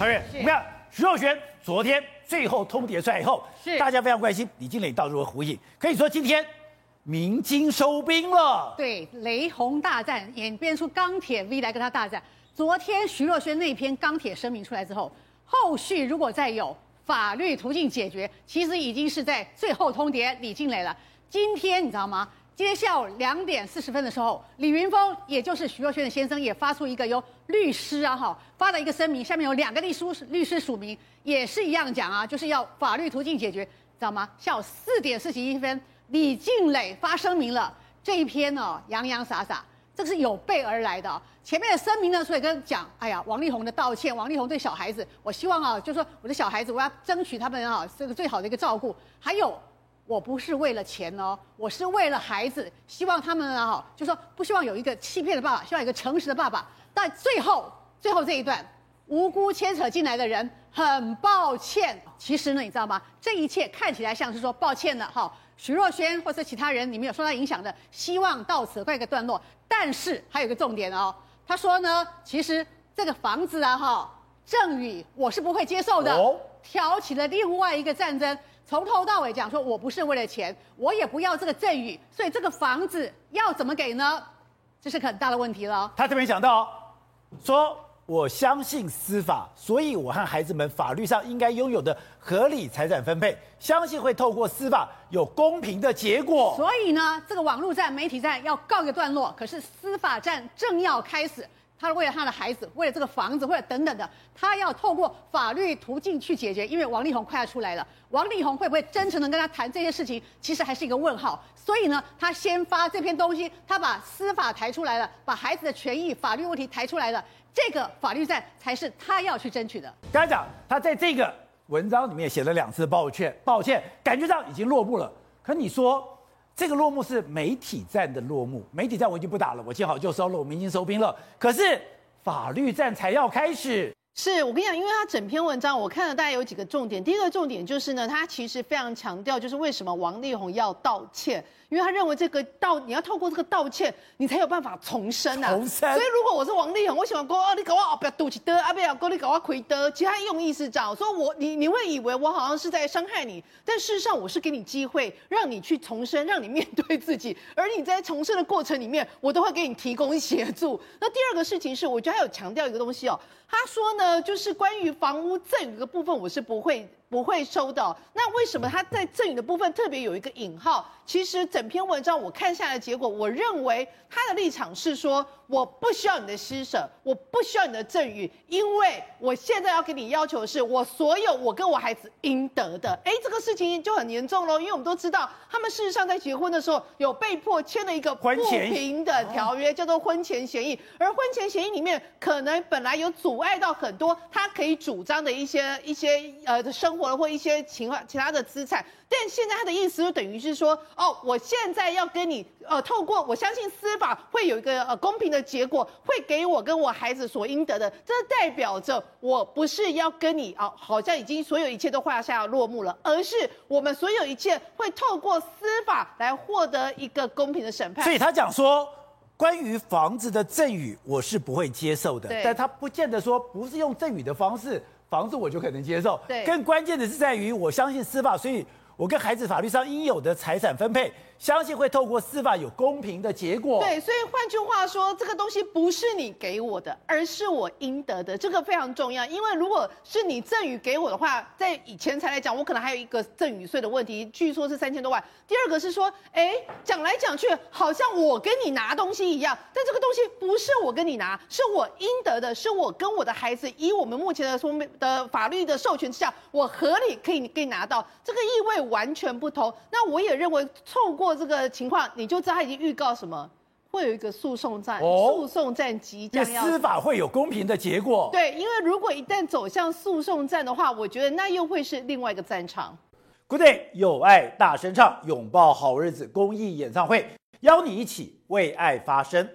好，瑞，我们看徐若瑄昨天最后通牒出来以后，是大家非常关心李金磊到底如何回应。可以说今天明金收兵了，对，雷洪大战演变出钢铁 V 来跟他大战。昨天徐若瑄那篇钢铁声明出来之后，后续如果再有法律途径解决，其实已经是在最后通牒李静蕾了。今天你知道吗？今天下午两点四十分的时候，李云峰，也就是徐若瑄的先生，也发出一个由律师啊哈发了一个声明，下面有两个律师律师署名，也是一样讲啊，就是要法律途径解决，知道吗？下午四点四十一分，李静蕾发声明了，这一篇呢、哦、洋洋洒洒，这个是有备而来的。前面的声明呢，所以跟讲，哎呀，王力宏的道歉，王力宏对小孩子，我希望啊，就是说我的小孩子，我要争取他们啊这个最好的一个照顾，还有。我不是为了钱哦，我是为了孩子，希望他们啊，就说不希望有一个欺骗的爸爸，希望有一个诚实的爸爸。但最后，最后这一段，无辜牵扯进来的人，很抱歉。其实呢，你知道吗？这一切看起来像是说抱歉了哈，徐若瑄或者其他人，你们有受到影响的，希望到此告一个段落。但是还有一个重点哦，他说呢，其实这个房子啊哈，赠与我是不会接受的，挑起了另外一个战争。从头到尾讲说，我不是为了钱，我也不要这个赠与，所以这个房子要怎么给呢？这是很大的问题了。他这边讲到，说我相信司法，所以我和孩子们法律上应该拥有的合理财产分配，相信会透过司法有公平的结果。所以呢，这个网络战、媒体战要告一个段落，可是司法战正要开始。他为了他的孩子，为了这个房子，为了等等的，他要透过法律途径去解决。因为王力宏快要出来了，王力宏会不会真诚的跟他谈这些事情，其实还是一个问号。所以呢，他先发这篇东西，他把司法抬出来了，把孩子的权益、法律问题抬出来了，这个法律战才是他要去争取的。刚才讲，他在这个文章里面写了两次抱歉，抱歉，感觉上已经落幕了。可你说？这个落幕是媒体战的落幕，媒体战我已经不打了，我见好就收了，我们已经收兵了。可是法律战才要开始。是我跟你讲，因为他整篇文章我看了大概有几个重点。第一个重点就是呢，他其实非常强调，就是为什么王力宏要道歉。因为他认为这个道，你要透过这个道歉，你才有办法重生啊。重生。所以如果我是王力宏，我喜欢说哦，你搞我不要赌气的，啊不要搞你搞我亏的。其他用意是这样，说我你你会以为我好像是在伤害你，但事实上我是给你机会，让你去重生，让你面对自己。而你在重生的过程里面，我都会给你提供协助。那第二个事情是，我觉得他有强调一个东西哦，他说呢，就是关于房屋赠与的部分，我是不会。不会收的。那为什么他在赠与的部分特别有一个引号？其实整篇文章我看下来结果，我认为他的立场是说，我不需要你的施舍，我不需要你的赠与，因为我现在要给你要求的是，我所有我跟我孩子应得的。哎，这个事情就很严重喽，因为我们都知道，他们事实上在结婚的时候有被迫签了一个不平的条约，叫做婚前协议。而婚前协议里面，可能本来有阻碍到很多他可以主张的一些一些呃的生活或一些情况其他的资产。但现在他的意思就等于是说，哦，我现在要跟你，呃，透过我相信司法会有一个呃公平的结果，会给我跟我孩子所应得的。这代表着我不是要跟你啊，好像已经所有一切都画下落幕了，而是我们所有一切会透过司法来获得一个公平的审判。所以他讲说，关于房子的赠与，我是不会接受的。但他不见得说不是用赠与的方式，房子我就可能接受。对，更关键的是在于我相信司法，所以。我跟孩子法律上应有的财产分配，相信会透过司法有公平的结果。对，所以换句话说，这个东西不是你给我的，而是我应得的，这个非常重要。因为如果是你赠与给我的话，在以钱财来讲，我可能还有一个赠与税的问题，据说是三千多万。第二个是说，哎，讲来讲去，好像我跟你拿东西一样，但这个东西不是我跟你拿，是我应得的，是我跟我的孩子以我们目前的说的法律的授权之下，我合理可以可以拿到，这个意味完全不同。那我也认为，透过这个情况，你就知道他已经预告什么，会有一个诉讼战，诉讼战即将要，司法会有公平的结果。对，因为如果一旦走向诉讼战的话，我觉得那又会是另外一个战场。Good day，有爱大声唱，拥抱好日子公益演唱会，邀你一起为爱发声。